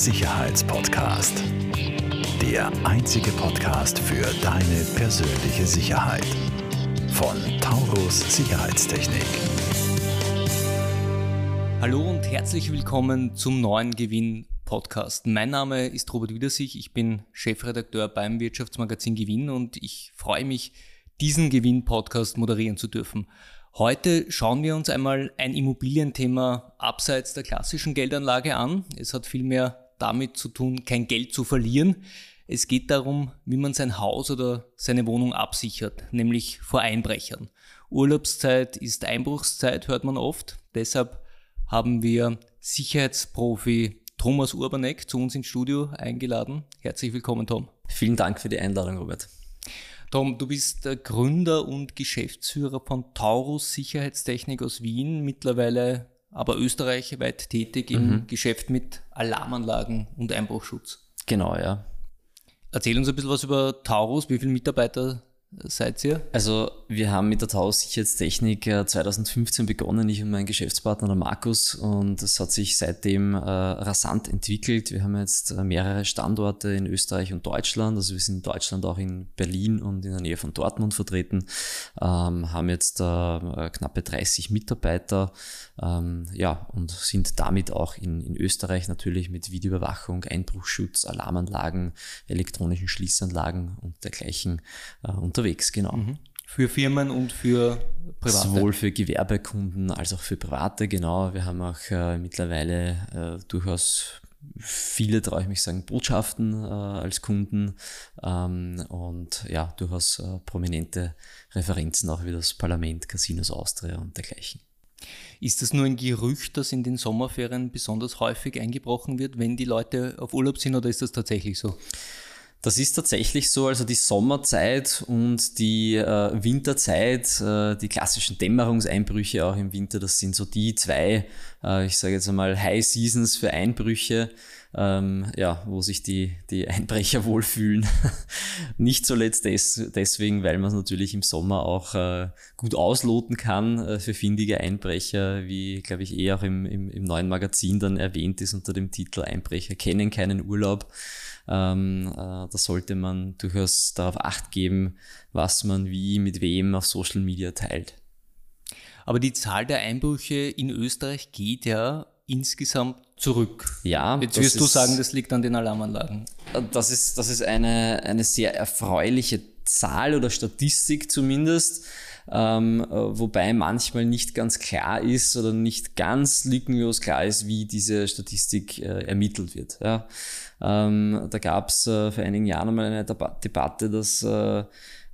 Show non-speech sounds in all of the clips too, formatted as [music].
Sicherheitspodcast. Der einzige Podcast für deine persönliche Sicherheit. Von Taurus Sicherheitstechnik. Hallo und herzlich willkommen zum neuen Gewinn Podcast. Mein Name ist Robert Wiedersich, ich bin Chefredakteur beim Wirtschaftsmagazin Gewinn und ich freue mich, diesen Gewinn-Podcast moderieren zu dürfen. Heute schauen wir uns einmal ein Immobilienthema abseits der klassischen Geldanlage an. Es hat vielmehr damit zu tun, kein Geld zu verlieren. Es geht darum, wie man sein Haus oder seine Wohnung absichert, nämlich vor Einbrechern. Urlaubszeit ist Einbruchszeit, hört man oft. Deshalb haben wir Sicherheitsprofi Thomas Urbanek zu uns ins Studio eingeladen. Herzlich willkommen, Tom. Vielen Dank für die Einladung, Robert. Tom, du bist der Gründer und Geschäftsführer von Taurus Sicherheitstechnik aus Wien, mittlerweile aber österreichweit tätig im mhm. Geschäft mit Alarmanlagen und Einbruchschutz. Genau, ja. Erzähl uns ein bisschen was über Taurus. Wie viele Mitarbeiter seid ihr? Also wir haben mit der Taurus Sicherheitstechnik 2015 äh, begonnen, ich und mein Geschäftspartner der Markus. Und es hat sich seitdem äh, rasant entwickelt. Wir haben jetzt äh, mehrere Standorte in Österreich und Deutschland, also wir sind in Deutschland auch in Berlin und in der Nähe von Dortmund vertreten, ähm, haben jetzt äh, knappe 30 Mitarbeiter. Ähm, ja, und sind damit auch in, in Österreich natürlich mit Videoüberwachung, Einbruchschutz, Alarmanlagen, elektronischen Schließanlagen und dergleichen äh, unterwegs, genau. Mhm. Für Firmen und für Private? Sowohl für Gewerbekunden als auch für Private, genau. Wir haben auch äh, mittlerweile äh, durchaus viele, traue ich mich sagen, Botschaften äh, als Kunden ähm, und ja, durchaus äh, prominente Referenzen auch wie das Parlament, Casinos Austria und dergleichen. Ist das nur ein Gerücht, das in den Sommerferien besonders häufig eingebrochen wird, wenn die Leute auf Urlaub sind oder ist das tatsächlich so? Das ist tatsächlich so, also die Sommerzeit und die äh, Winterzeit, äh, die klassischen Dämmerungseinbrüche auch im Winter, das sind so die zwei, äh, ich sage jetzt einmal High Seasons für Einbrüche, ähm, ja, wo sich die, die Einbrecher [laughs] wohlfühlen. Nicht zuletzt des, deswegen, weil man es natürlich im Sommer auch äh, gut ausloten kann äh, für findige Einbrecher, wie, glaube ich, eh auch im, im, im neuen Magazin dann erwähnt ist unter dem Titel Einbrecher kennen keinen Urlaub. Ähm, äh, da sollte man durchaus darauf acht geben, was man wie, mit wem auf Social Media teilt. Aber die Zahl der Einbrüche in Österreich geht ja insgesamt zurück. Ja. Jetzt wirst du sagen, das liegt an den Alarmanlagen. Das ist, das ist eine, eine sehr erfreuliche Zahl oder Statistik zumindest ähm, wobei manchmal nicht ganz klar ist oder nicht ganz lückenlos klar ist, wie diese Statistik äh, ermittelt wird. Ja. Ähm, da gab es äh, vor einigen Jahren einmal eine Debatte, dass äh, äh,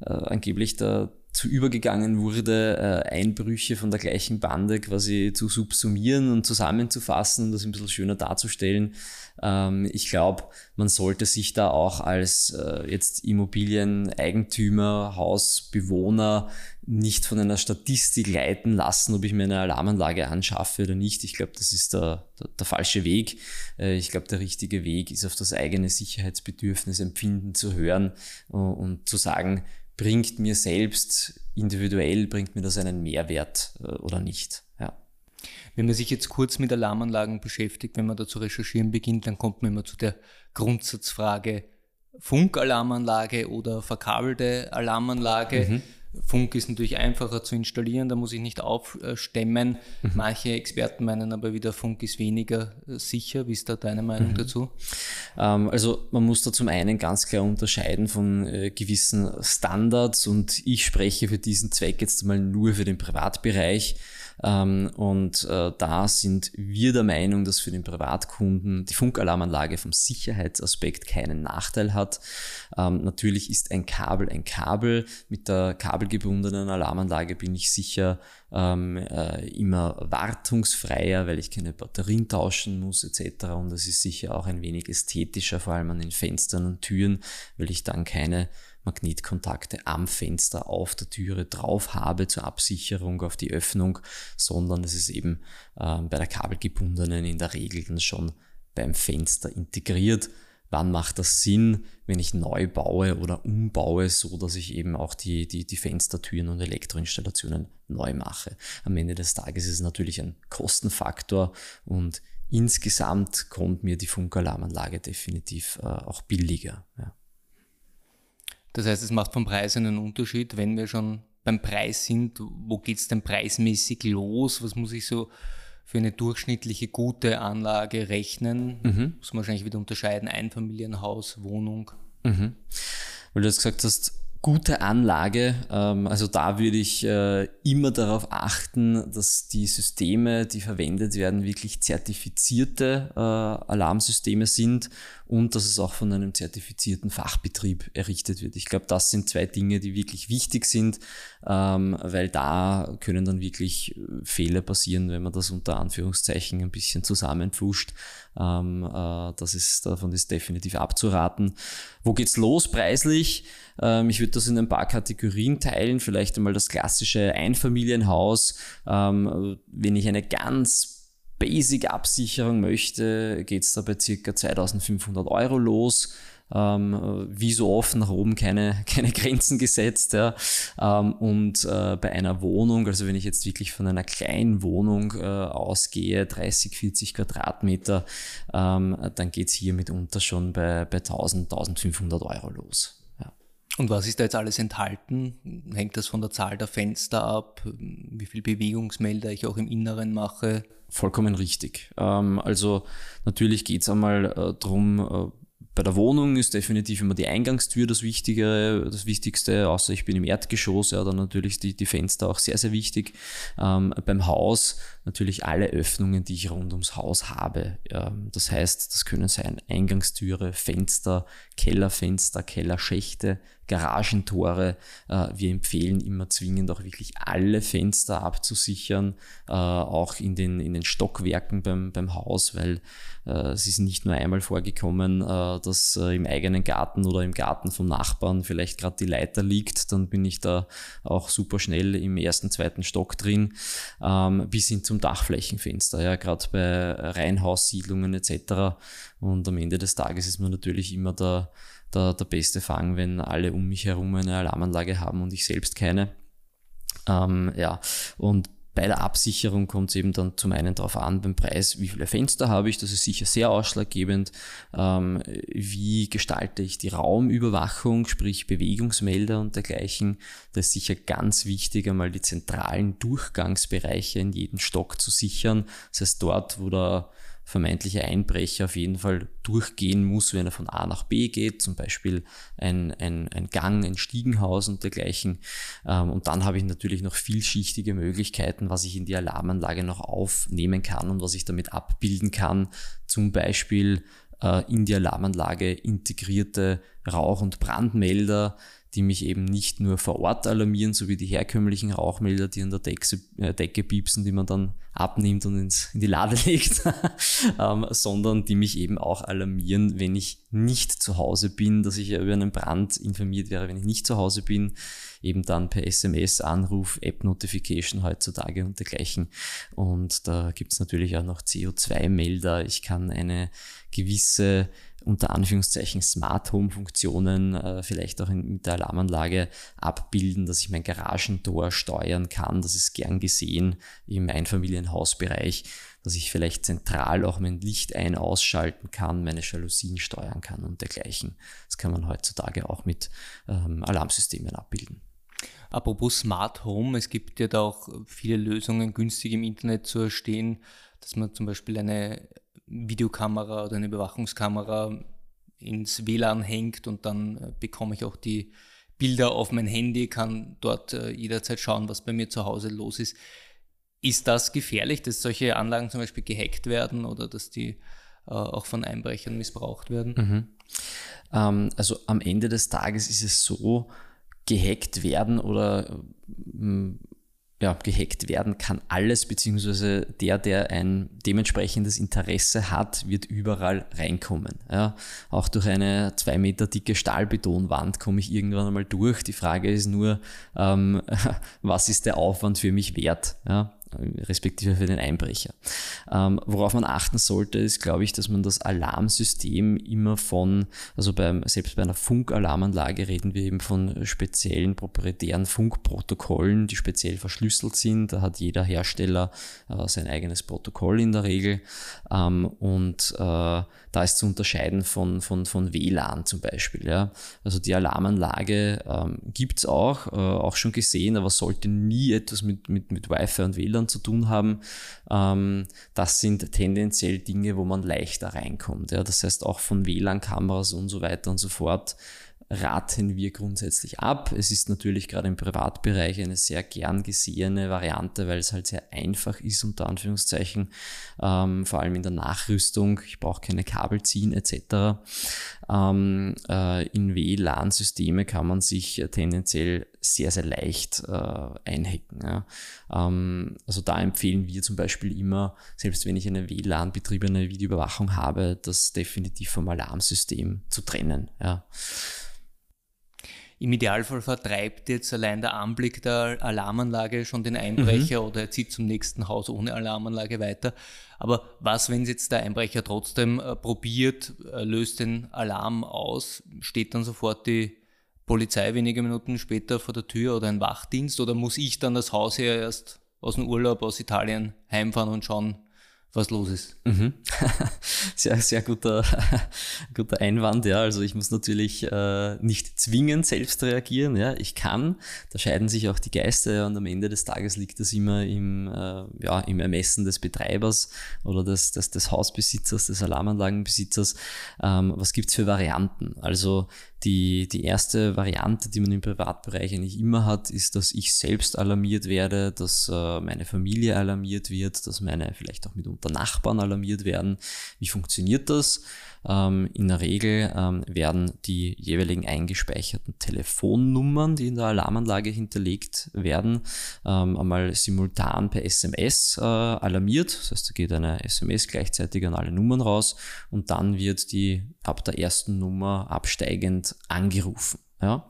angeblich der zu übergegangen wurde, äh, Einbrüche von der gleichen Bande quasi zu subsumieren und zusammenzufassen und das ein bisschen schöner darzustellen. Ähm, ich glaube, man sollte sich da auch als äh, jetzt Immobilieneigentümer, Hausbewohner nicht von einer Statistik leiten lassen, ob ich mir eine Alarmanlage anschaffe oder nicht. Ich glaube, das ist der, der, der falsche Weg. Äh, ich glaube, der richtige Weg ist auf das eigene Sicherheitsbedürfnis, Empfinden zu hören und, äh, und zu sagen, bringt mir selbst individuell, bringt mir das einen Mehrwert äh, oder nicht. Ja. Wenn man sich jetzt kurz mit Alarmanlagen beschäftigt, wenn man da zu recherchieren beginnt, dann kommt man immer zu der Grundsatzfrage Funkalarmanlage oder verkabelte Alarmanlage. Mhm. Funk ist natürlich einfacher zu installieren, da muss ich nicht aufstemmen. Mhm. Manche Experten meinen aber wieder, Funk ist weniger äh, sicher. Wie ist da deine Meinung mhm. dazu? Ähm, also man muss da zum einen ganz klar unterscheiden von äh, gewissen Standards und ich spreche für diesen Zweck jetzt mal nur für den Privatbereich. Ähm, und äh, da sind wir der Meinung, dass für den Privatkunden die Funkalarmanlage vom Sicherheitsaspekt keinen Nachteil hat. Ähm, natürlich ist ein Kabel ein Kabel. Mit der kabelgebundenen Alarmanlage bin ich sicher ähm, äh, immer wartungsfreier, weil ich keine Batterien tauschen muss etc. Und es ist sicher auch ein wenig ästhetischer, vor allem an den Fenstern und Türen, weil ich dann keine Magnetkontakte am Fenster auf der Türe drauf habe zur Absicherung auf die Öffnung, sondern es ist eben äh, bei der kabelgebundenen in der Regel dann schon beim Fenster integriert. Wann macht das Sinn, wenn ich neu baue oder umbaue, so dass ich eben auch die, die, die Fenstertüren und Elektroinstallationen neu mache? Am Ende des Tages ist es natürlich ein Kostenfaktor und insgesamt kommt mir die Funkalarmanlage definitiv äh, auch billiger. Ja. Das heißt, es macht vom Preis einen Unterschied, wenn wir schon beim Preis sind. Wo geht es denn preismäßig los? Was muss ich so für eine durchschnittliche gute Anlage rechnen? Mhm. Muss man wahrscheinlich wieder unterscheiden, Einfamilienhaus, Wohnung. Mhm. Weil du jetzt gesagt hast, gute Anlage. Ähm, also da würde ich äh, immer darauf achten, dass die Systeme, die verwendet werden, wirklich zertifizierte äh, Alarmsysteme sind und dass es auch von einem zertifizierten Fachbetrieb errichtet wird. Ich glaube, das sind zwei Dinge, die wirklich wichtig sind, ähm, weil da können dann wirklich Fehler passieren, wenn man das unter Anführungszeichen ein bisschen zusammenpfuscht. Ähm, äh, das ist, davon ist definitiv abzuraten. Wo geht's los preislich? Ähm, ich würde das in ein paar Kategorien teilen. Vielleicht einmal das klassische Einfamilienhaus. Ähm, wenn ich eine ganz Basic-Absicherung möchte, geht's da bei circa 2500 Euro los. Ähm, wie so oft nach oben keine, [laughs] keine Grenzen gesetzt. Ja. Ähm, und äh, bei einer Wohnung, also wenn ich jetzt wirklich von einer kleinen Wohnung äh, ausgehe, 30, 40 Quadratmeter, ähm, dann geht's hier mitunter schon bei, bei 1000, 1500 Euro los. Und was ist da jetzt alles enthalten? Hängt das von der Zahl der Fenster ab? Wie viel Bewegungsmelder ich auch im Inneren mache? Vollkommen richtig. Ähm, also natürlich geht es einmal äh, darum, äh, bei der Wohnung ist definitiv immer die Eingangstür das Wichtige, das Wichtigste, außer ich bin im Erdgeschoss, ja, dann natürlich die, die Fenster auch sehr, sehr wichtig. Ähm, beim Haus natürlich alle Öffnungen, die ich rund ums Haus habe. Ähm, das heißt, das können sein Eingangstüre, Fenster, Kellerfenster, Kellerschächte, Garagentore. Äh, wir empfehlen immer zwingend auch wirklich alle Fenster abzusichern, äh, auch in den, in den Stockwerken beim, beim Haus, weil äh, es ist nicht nur einmal vorgekommen, dass im eigenen Garten oder im Garten vom Nachbarn vielleicht gerade die Leiter liegt, dann bin ich da auch super schnell im ersten, zweiten Stock drin, ähm, bis hin zum Dachflächenfenster, ja, gerade bei Reihenhaussiedlungen etc. Und am Ende des Tages ist man natürlich immer der, der, der beste Fang, wenn alle um mich herum eine Alarmanlage haben und ich selbst keine. Ähm, ja, und bei der Absicherung kommt es eben dann zum einen darauf an, beim Preis, wie viele Fenster habe ich, das ist sicher sehr ausschlaggebend. Ähm, wie gestalte ich die Raumüberwachung, sprich Bewegungsmelder und dergleichen. Das ist sicher ganz wichtig, einmal die zentralen Durchgangsbereiche in jedem Stock zu sichern. Das heißt, dort, wo der vermeintliche Einbrecher auf jeden Fall durchgehen muss, wenn er von A nach B geht, zum Beispiel ein, ein, ein Gang, ein Stiegenhaus und dergleichen. Ähm, und dann habe ich natürlich noch vielschichtige Möglichkeiten, was ich in die Alarmanlage noch aufnehmen kann und was ich damit abbilden kann. Zum Beispiel äh, in die Alarmanlage integrierte Rauch- und Brandmelder, die mich eben nicht nur vor Ort alarmieren, so wie die herkömmlichen Rauchmelder, die an der Decke, äh, Decke piepsen, die man dann abnimmt und ins, in die Lade [laughs] legt, ähm, sondern die mich eben auch alarmieren, wenn ich nicht zu Hause bin, dass ich über einen Brand informiert wäre, wenn ich nicht zu Hause bin, eben dann per SMS, Anruf, App-Notification heutzutage und dergleichen. Und da gibt's natürlich auch noch CO2-Melder. Ich kann eine gewisse unter Anführungszeichen Smart Home Funktionen äh, vielleicht auch in, mit der Alarmanlage abbilden, dass ich mein Garagentor steuern kann. Das ist gern gesehen im Einfamilienhausbereich, dass ich vielleicht zentral auch mein Licht ein- ausschalten kann, meine Jalousien steuern kann und dergleichen. Das kann man heutzutage auch mit ähm, Alarmsystemen abbilden. Apropos Smart Home, es gibt ja da auch viele Lösungen günstig im Internet zu erstehen, dass man zum Beispiel eine Videokamera oder eine Überwachungskamera ins WLAN hängt und dann äh, bekomme ich auch die Bilder auf mein Handy, kann dort äh, jederzeit schauen, was bei mir zu Hause los ist. Ist das gefährlich, dass solche Anlagen zum Beispiel gehackt werden oder dass die äh, auch von Einbrechern missbraucht werden? Mhm. Ähm, also am Ende des Tages ist es so, gehackt werden oder ja, gehackt werden kann alles, beziehungsweise der, der ein dementsprechendes Interesse hat, wird überall reinkommen. Ja, auch durch eine zwei Meter dicke Stahlbetonwand komme ich irgendwann einmal durch. Die Frage ist nur, ähm, [laughs] was ist der Aufwand für mich wert? Ja, respektive für den Einbrecher. Ähm, worauf man achten sollte, ist, glaube ich, dass man das Alarmsystem immer von, also beim, selbst bei einer Funkalarmanlage reden wir eben von speziellen proprietären Funkprotokollen, die speziell verschlüsselt sind. Da hat jeder Hersteller äh, sein eigenes Protokoll in der Regel. Ähm, und äh, da ist zu unterscheiden von, von, von WLAN zum Beispiel. Ja. Also die Alarmanlage ähm, gibt es auch, äh, auch schon gesehen, aber sollte nie etwas mit, mit, mit Wi-Fi und WLAN zu tun haben. Ähm, das sind tendenziell Dinge, wo man leichter reinkommt. Ja. Das heißt auch von WLAN-Kameras und so weiter und so fort raten wir grundsätzlich ab. Es ist natürlich gerade im Privatbereich eine sehr gern gesehene Variante, weil es halt sehr einfach ist, unter Anführungszeichen, ähm, vor allem in der Nachrüstung. Ich brauche keine Kabel ziehen etc. Ähm, äh, in WLAN-Systeme kann man sich tendenziell sehr, sehr leicht äh, einhacken. Ja. Ähm, also da empfehlen wir zum Beispiel immer, selbst wenn ich eine WLAN-betriebene Videoüberwachung habe, das definitiv vom Alarmsystem zu trennen. Ja. Im Idealfall vertreibt jetzt allein der Anblick der Alarmanlage schon den Einbrecher mhm. oder er zieht zum nächsten Haus ohne Alarmanlage weiter. Aber was, wenn jetzt der Einbrecher trotzdem äh, probiert, äh, löst den Alarm aus, steht dann sofort die Polizei wenige Minuten später vor der Tür oder ein Wachdienst oder muss ich dann das Haus her erst aus dem Urlaub aus Italien heimfahren und schauen, was los ist. Mhm. [laughs] sehr, sehr guter, [laughs] guter Einwand, ja. Also ich muss natürlich äh, nicht zwingend selbst reagieren, ja. Ich kann, da scheiden sich auch die Geister und am Ende des Tages liegt das immer im, äh, ja, im Ermessen des Betreibers oder des, des, des Hausbesitzers, des Alarmanlagenbesitzers. Ähm, was gibt's für Varianten? Also die, die erste Variante, die man im Privatbereich eigentlich immer hat, ist, dass ich selbst alarmiert werde, dass äh, meine Familie alarmiert wird, dass meine vielleicht auch mitunter Nachbarn alarmiert werden. Wie funktioniert das? Ähm, in der Regel ähm, werden die jeweiligen eingespeicherten Telefonnummern, die in der Alarmanlage hinterlegt werden, ähm, einmal simultan per SMS äh, alarmiert. Das heißt, da geht eine SMS gleichzeitig an alle Nummern raus und dann wird die ab der ersten Nummer absteigend angerufen. Ja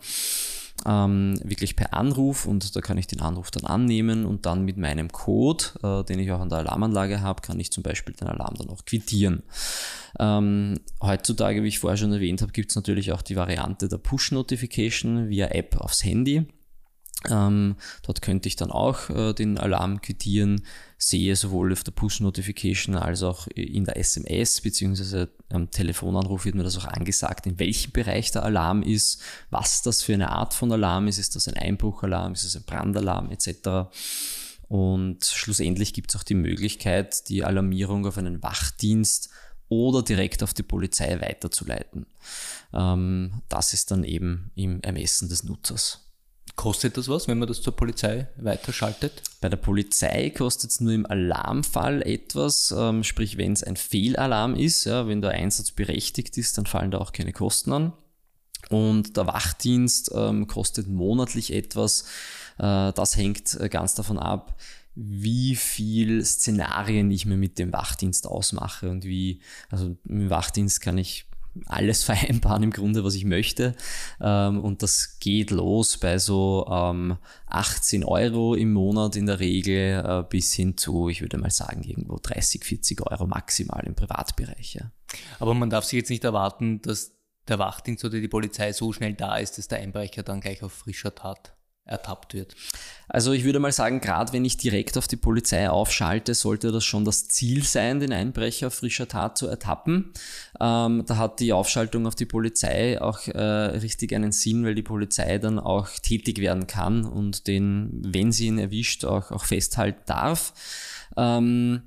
ähm, wirklich per Anruf und da kann ich den Anruf dann annehmen und dann mit meinem Code, äh, den ich auch an der Alarmanlage habe, kann ich zum Beispiel den Alarm dann auch quittieren. Ähm, heutzutage, wie ich vorher schon erwähnt habe, gibt es natürlich auch die Variante der Push-Notification via App aufs Handy. Ähm, dort könnte ich dann auch äh, den Alarm quittieren, sehe sowohl auf der Push-Notification als auch in der SMS bzw. am Telefonanruf wird mir das auch angesagt, in welchem Bereich der Alarm ist, was das für eine Art von Alarm ist, ist das ein Einbruchalarm, ist das ein Brandalarm etc. Und schlussendlich gibt es auch die Möglichkeit, die Alarmierung auf einen Wachdienst oder direkt auf die Polizei weiterzuleiten. Ähm, das ist dann eben im Ermessen des Nutzers. Kostet das was, wenn man das zur Polizei weiterschaltet? Bei der Polizei kostet es nur im Alarmfall etwas, ähm, sprich wenn es ein Fehlalarm ist, ja, wenn der Einsatz berechtigt ist, dann fallen da auch keine Kosten an. Und der Wachdienst ähm, kostet monatlich etwas. Äh, das hängt äh, ganz davon ab, wie viel Szenarien ich mir mit dem Wachdienst ausmache und wie, also im Wachdienst kann ich alles [laughs] vereinbaren im Grunde, was ich möchte. Ähm, und das geht los bei so 18 ähm, Euro im Monat in der Regel äh, bis hin zu, ich würde mal sagen, irgendwo 30, 40 Euro maximal im Privatbereich. Aber man darf sich jetzt nicht erwarten, dass der Wachdienst oder die Polizei so schnell da ist, dass der Einbrecher dann gleich auf frischer Tat ertappt wird? Also ich würde mal sagen, gerade wenn ich direkt auf die Polizei aufschalte, sollte das schon das Ziel sein, den Einbrecher frischer Tat zu ertappen. Ähm, da hat die Aufschaltung auf die Polizei auch äh, richtig einen Sinn, weil die Polizei dann auch tätig werden kann und den, wenn sie ihn erwischt, auch, auch festhalten darf. Ähm,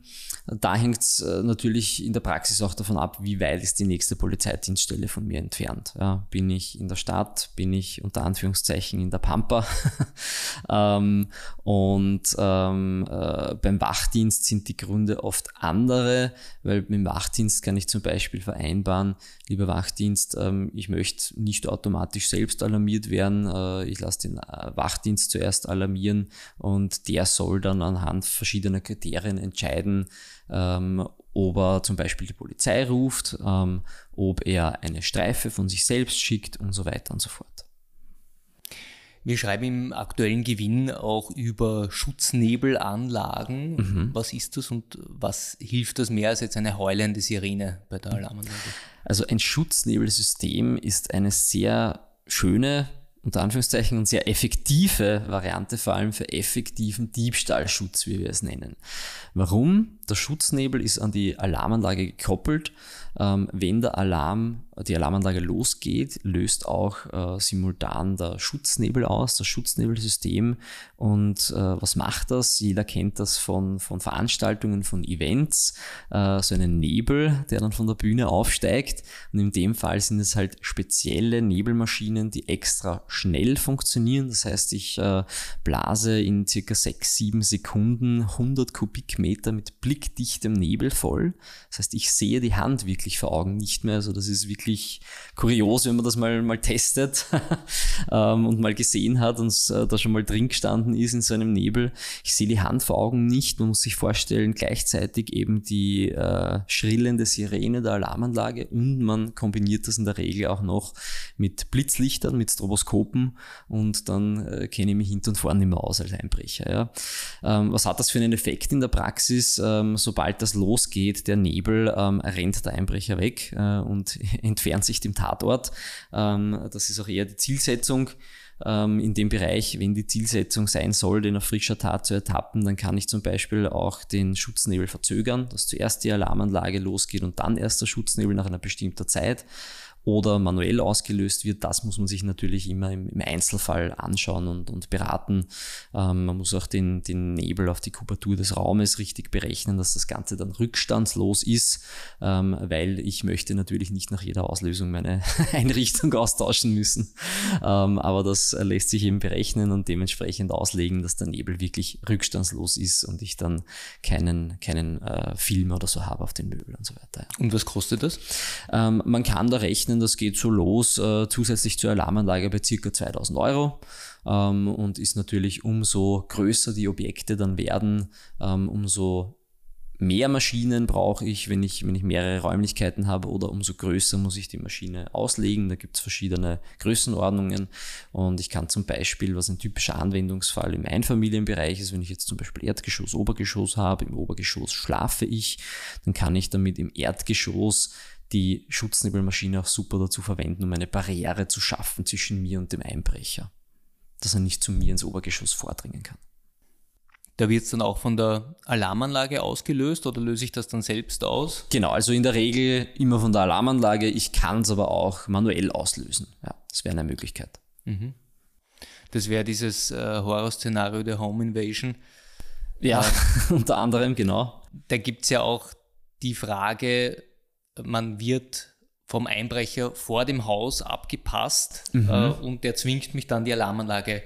da hängt es äh, natürlich in der Praxis auch davon ab, wie weit ist die nächste Polizeidienststelle von mir entfernt. Ja, bin ich in der Stadt, bin ich unter Anführungszeichen in der Pampa. [laughs] ähm, und ähm, äh, beim Wachdienst sind die Gründe oft andere, weil mit dem Wachdienst kann ich zum Beispiel vereinbaren, lieber Wachdienst, ähm, ich möchte nicht automatisch selbst alarmiert werden, äh, ich lasse den äh, Wachdienst zuerst alarmieren und der soll dann anhand verschiedener Kriterien entscheiden, ähm, ob er zum Beispiel die Polizei ruft, ähm, ob er eine Streife von sich selbst schickt und so weiter und so fort. Wir schreiben im aktuellen Gewinn auch über Schutznebelanlagen. Mhm. Was ist das und was hilft das mehr als jetzt eine heulende Sirene bei der Alarmanlage? Also ein Schutznebelsystem ist eine sehr schöne, unter Anführungszeichen, und sehr effektive Variante, vor allem für effektiven Diebstahlschutz, wie wir es nennen. Warum? Der Schutznebel ist an die Alarmanlage gekoppelt. Ähm, wenn der Alarm die Alarmanlage losgeht, löst auch äh, simultan der Schutznebel aus, das Schutznebelsystem. Und äh, was macht das? Jeder kennt das von, von Veranstaltungen, von Events, äh, so einen Nebel, der dann von der Bühne aufsteigt. Und in dem Fall sind es halt spezielle Nebelmaschinen, die extra schnell funktionieren. Das heißt, ich äh, blase in circa 6, 7 Sekunden 100 Kubikmeter mit blickdichtem Nebel voll. Das heißt, ich sehe die Hand wirklich vor Augen nicht mehr. Also das ist wirklich kurios, wenn man das mal, mal testet [laughs] ähm, und mal gesehen hat und äh, da schon mal drin gestanden ist in so einem Nebel. Ich sehe die Hand vor Augen nicht. Man muss sich vorstellen, gleichzeitig eben die äh, schrillende Sirene der Alarmanlage und man kombiniert das in der Regel auch noch mit Blitzlichtern, mit Stroboskopen und dann äh, kenne ich mich hinten und vorne nicht mehr aus als Einbrecher. Ja. Ähm, was hat das für einen Effekt in der Praxis? Ähm, sobald das losgeht, der Nebel, ähm, rennt der Einbrecher weg äh, und [laughs] entfernt sich dem Tatort. Ähm, das ist auch eher die Zielsetzung ähm, in dem Bereich, wenn die Zielsetzung sein soll, den auf frischer Tat zu ertappen, dann kann ich zum Beispiel auch den Schutznebel verzögern, dass zuerst die Alarmanlage losgeht und dann erst der Schutznebel nach einer bestimmten Zeit oder manuell ausgelöst wird, das muss man sich natürlich immer im, im Einzelfall anschauen und, und beraten. Ähm, man muss auch den, den Nebel auf die Kubatur des Raumes richtig berechnen, dass das Ganze dann rückstandslos ist, ähm, weil ich möchte natürlich nicht nach jeder Auslösung meine [laughs] Einrichtung austauschen müssen. Ähm, aber das lässt sich eben berechnen und dementsprechend auslegen, dass der Nebel wirklich rückstandslos ist und ich dann keinen, keinen äh, Film oder so habe auf den Möbel und so weiter. Und was kostet das? Ähm, man kann da rechnen, rechnen, das geht so los, äh, zusätzlich zur Alarmanlage bei circa 2000 Euro ähm, und ist natürlich umso größer die Objekte dann werden, ähm, umso mehr Maschinen brauche ich, wenn ich, wenn ich mehrere Räumlichkeiten habe oder umso größer muss ich die Maschine auslegen. Da gibt es verschiedene Größenordnungen und ich kann zum Beispiel, was ein typischer Anwendungsfall im Einfamilienbereich ist, wenn ich jetzt zum Beispiel Erdgeschoss, Obergeschoss habe, im Obergeschoss schlafe ich, dann kann ich damit im Erdgeschoss die Schutznebelmaschine auch super dazu verwenden, um eine Barriere zu schaffen zwischen mir und dem Einbrecher, dass er nicht zu mir ins Obergeschoss vordringen kann. Da wird es dann auch von der Alarmanlage ausgelöst oder löse ich das dann selbst aus? Genau, also in der Regel immer von der Alarmanlage. Ich kann es aber auch manuell auslösen. Ja, das wäre eine Möglichkeit. Mhm. Das wäre dieses äh, Horrorszenario der Home Invasion. Ja, äh, [laughs] unter anderem, genau. Da gibt es ja auch die Frage, man wird vom Einbrecher vor dem Haus abgepasst mhm. äh, und der zwingt mich dann, die Alarmanlage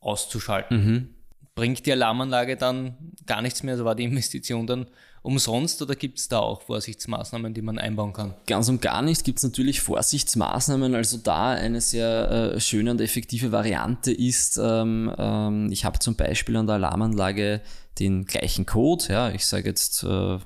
auszuschalten. Mhm. Bringt die Alarmanlage dann gar nichts mehr? Also war die Investition dann umsonst oder gibt es da auch Vorsichtsmaßnahmen, die man einbauen kann? Ganz und gar nicht gibt es natürlich Vorsichtsmaßnahmen. Also da eine sehr äh, schöne und effektive Variante ist, ähm, ähm, ich habe zum Beispiel an der Alarmanlage den gleichen Code. Ja, ich sage jetzt äh,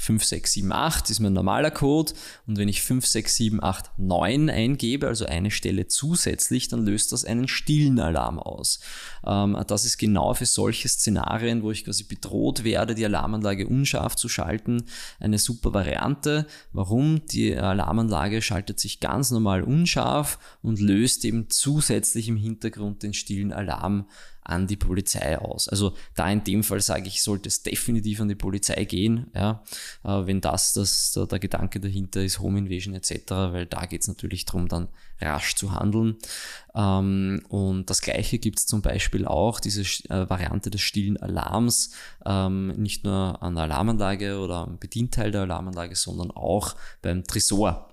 5, 6, 7, 8 ist mein normaler Code und wenn ich 5, 6, 7, 8, 9 eingebe, also eine Stelle zusätzlich, dann löst das einen stillen Alarm aus. Ähm, das ist genau für solche Szenarien, wo ich quasi bedroht werde, die Alarmanlage unscharf zu schalten, eine super Variante. Warum? Die Alarmanlage schaltet sich ganz normal unscharf und löst eben zusätzlich im Hintergrund den stillen Alarm an die Polizei aus. Also da in dem Fall sage ich, sollte es definitiv an die Polizei gehen, ja, äh, wenn das, das der, der, Gedanke dahinter ist, Home Invasion etc., weil da geht es natürlich darum, dann rasch zu handeln. Ähm, und das gleiche gibt es zum Beispiel auch, diese äh, Variante des stillen Alarms, ähm, nicht nur an der Alarmanlage oder am Bedienteil der Alarmanlage, sondern auch beim Tresor.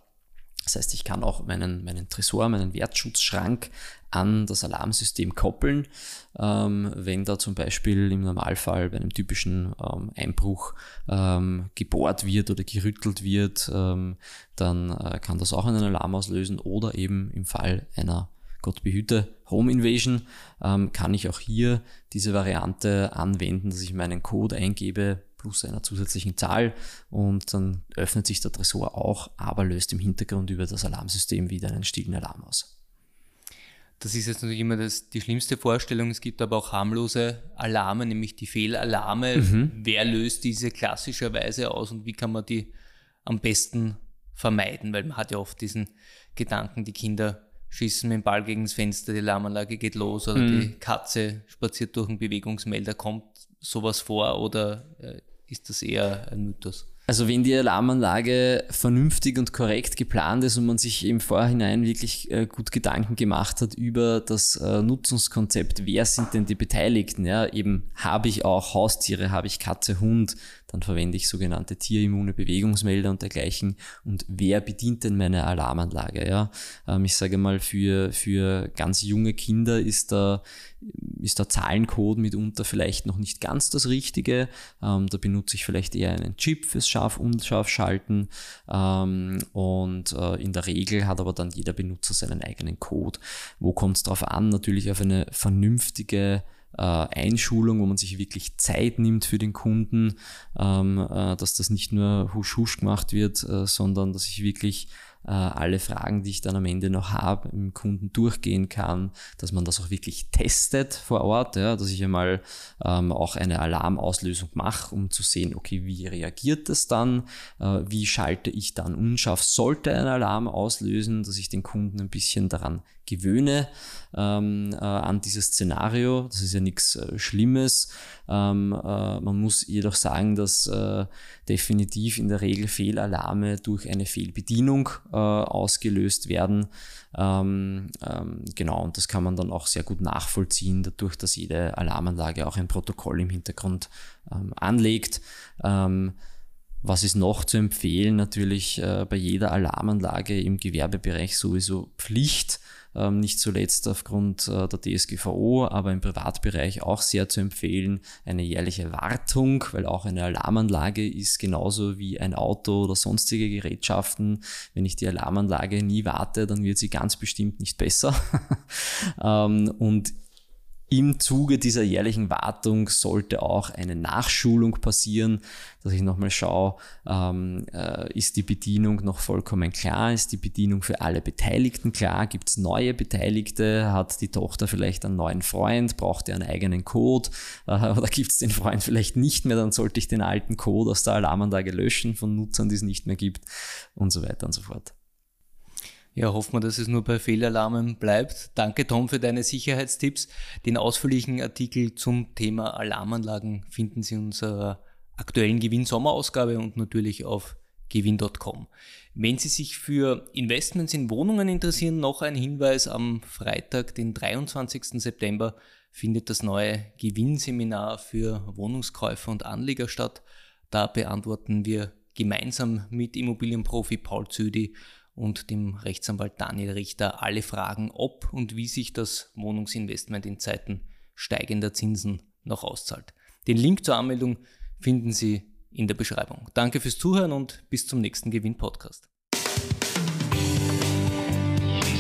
Das heißt, ich kann auch meinen, meinen Tresor, meinen Wertschutzschrank an das Alarmsystem koppeln. Ähm, wenn da zum Beispiel im Normalfall bei einem typischen ähm, Einbruch ähm, gebohrt wird oder gerüttelt wird, ähm, dann äh, kann das auch einen Alarm auslösen oder eben im Fall einer Gott behüte Home Invasion ähm, kann ich auch hier diese Variante anwenden, dass ich meinen Code eingebe plus einer zusätzlichen Zahl und dann öffnet sich der Tresor auch, aber löst im Hintergrund über das Alarmsystem wieder einen stillen Alarm aus. Das ist jetzt natürlich immer das, die schlimmste Vorstellung. Es gibt aber auch harmlose Alarme, nämlich die Fehlalarme. Mhm. Wer löst diese klassischerweise aus und wie kann man die am besten vermeiden? Weil man hat ja oft diesen Gedanken, die Kinder schießen mit dem Ball gegen das Fenster, die Alarmanlage geht los oder mhm. die Katze spaziert durch einen Bewegungsmelder. Kommt sowas vor oder äh, ist das eher ein Mythos? Also wenn die Alarmanlage vernünftig und korrekt geplant ist und man sich im Vorhinein wirklich äh, gut Gedanken gemacht hat über das äh, Nutzungskonzept, wer sind denn die Beteiligten? Ja, eben habe ich auch Haustiere, habe ich Katze, Hund, dann verwende ich sogenannte tierimmune Bewegungsmelder und dergleichen. Und wer bedient denn meine Alarmanlage? Ja, ähm, ich sage mal, für, für ganz junge Kinder ist da, ist der Zahlencode mitunter vielleicht noch nicht ganz das Richtige. Ähm, da benutze ich vielleicht eher einen Chip fürs Scharf-Unscharf-Schalten. Ähm, und äh, in der Regel hat aber dann jeder Benutzer seinen eigenen Code. Wo kommt es darauf an? Natürlich auf eine vernünftige äh, Einschulung, wo man sich wirklich Zeit nimmt für den Kunden, ähm, äh, dass das nicht nur husch husch gemacht wird, äh, sondern dass ich wirklich äh, alle Fragen, die ich dann am Ende noch habe, im Kunden durchgehen kann, dass man das auch wirklich testet vor Ort, ja, dass ich einmal ähm, auch eine Alarmauslösung mache, um zu sehen, okay, wie reagiert das dann, äh, wie schalte ich dann unscharf, sollte ein Alarm auslösen, dass ich den Kunden ein bisschen daran gewöhne ähm, äh, an dieses Szenario. Das ist ja nichts äh, Schlimmes. Ähm, äh, man muss jedoch sagen, dass äh, definitiv in der Regel Fehlalarme durch eine Fehlbedienung äh, ausgelöst werden. Ähm, ähm, genau, und das kann man dann auch sehr gut nachvollziehen, dadurch, dass jede Alarmanlage auch ein Protokoll im Hintergrund ähm, anlegt. Ähm, was ist noch zu empfehlen? Natürlich äh, bei jeder Alarmanlage im Gewerbebereich sowieso Pflicht, nicht zuletzt aufgrund äh, der DSGVO, aber im Privatbereich auch sehr zu empfehlen, eine jährliche Wartung, weil auch eine Alarmanlage ist genauso wie ein Auto oder sonstige Gerätschaften. Wenn ich die Alarmanlage nie warte, dann wird sie ganz bestimmt nicht besser. [laughs] ähm, und im Zuge dieser jährlichen Wartung sollte auch eine Nachschulung passieren, dass ich nochmal schaue, ähm, äh, ist die Bedienung noch vollkommen klar, ist die Bedienung für alle Beteiligten klar, gibt es neue Beteiligte, hat die Tochter vielleicht einen neuen Freund, braucht er einen eigenen Code? Äh, oder gibt es den Freund vielleicht nicht mehr, dann sollte ich den alten Code aus der Alarmanlage löschen von Nutzern, die es nicht mehr gibt und so weiter und so fort. Ja, hoffen wir, dass es nur bei Fehlalarmen bleibt. Danke, Tom, für deine Sicherheitstipps. Den ausführlichen Artikel zum Thema Alarmanlagen finden Sie in unserer aktuellen Gewinn-Sommerausgabe und natürlich auf gewinn.com. Wenn Sie sich für Investments in Wohnungen interessieren, noch ein Hinweis. Am Freitag, den 23. September, findet das neue Gewinnseminar für Wohnungskäufer und Anleger statt. Da beantworten wir gemeinsam mit Immobilienprofi Paul Züdi und dem Rechtsanwalt Daniel Richter alle Fragen, ob und wie sich das Wohnungsinvestment in Zeiten steigender Zinsen noch auszahlt. Den Link zur Anmeldung finden Sie in der Beschreibung. Danke fürs Zuhören und bis zum nächsten Gewinn-Podcast.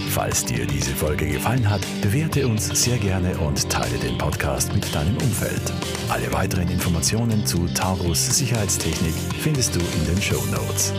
Falls dir diese Folge gefallen hat, bewerte uns sehr gerne und teile den Podcast mit deinem Umfeld. Alle weiteren Informationen zu Taurus Sicherheitstechnik findest du in den Show Notes.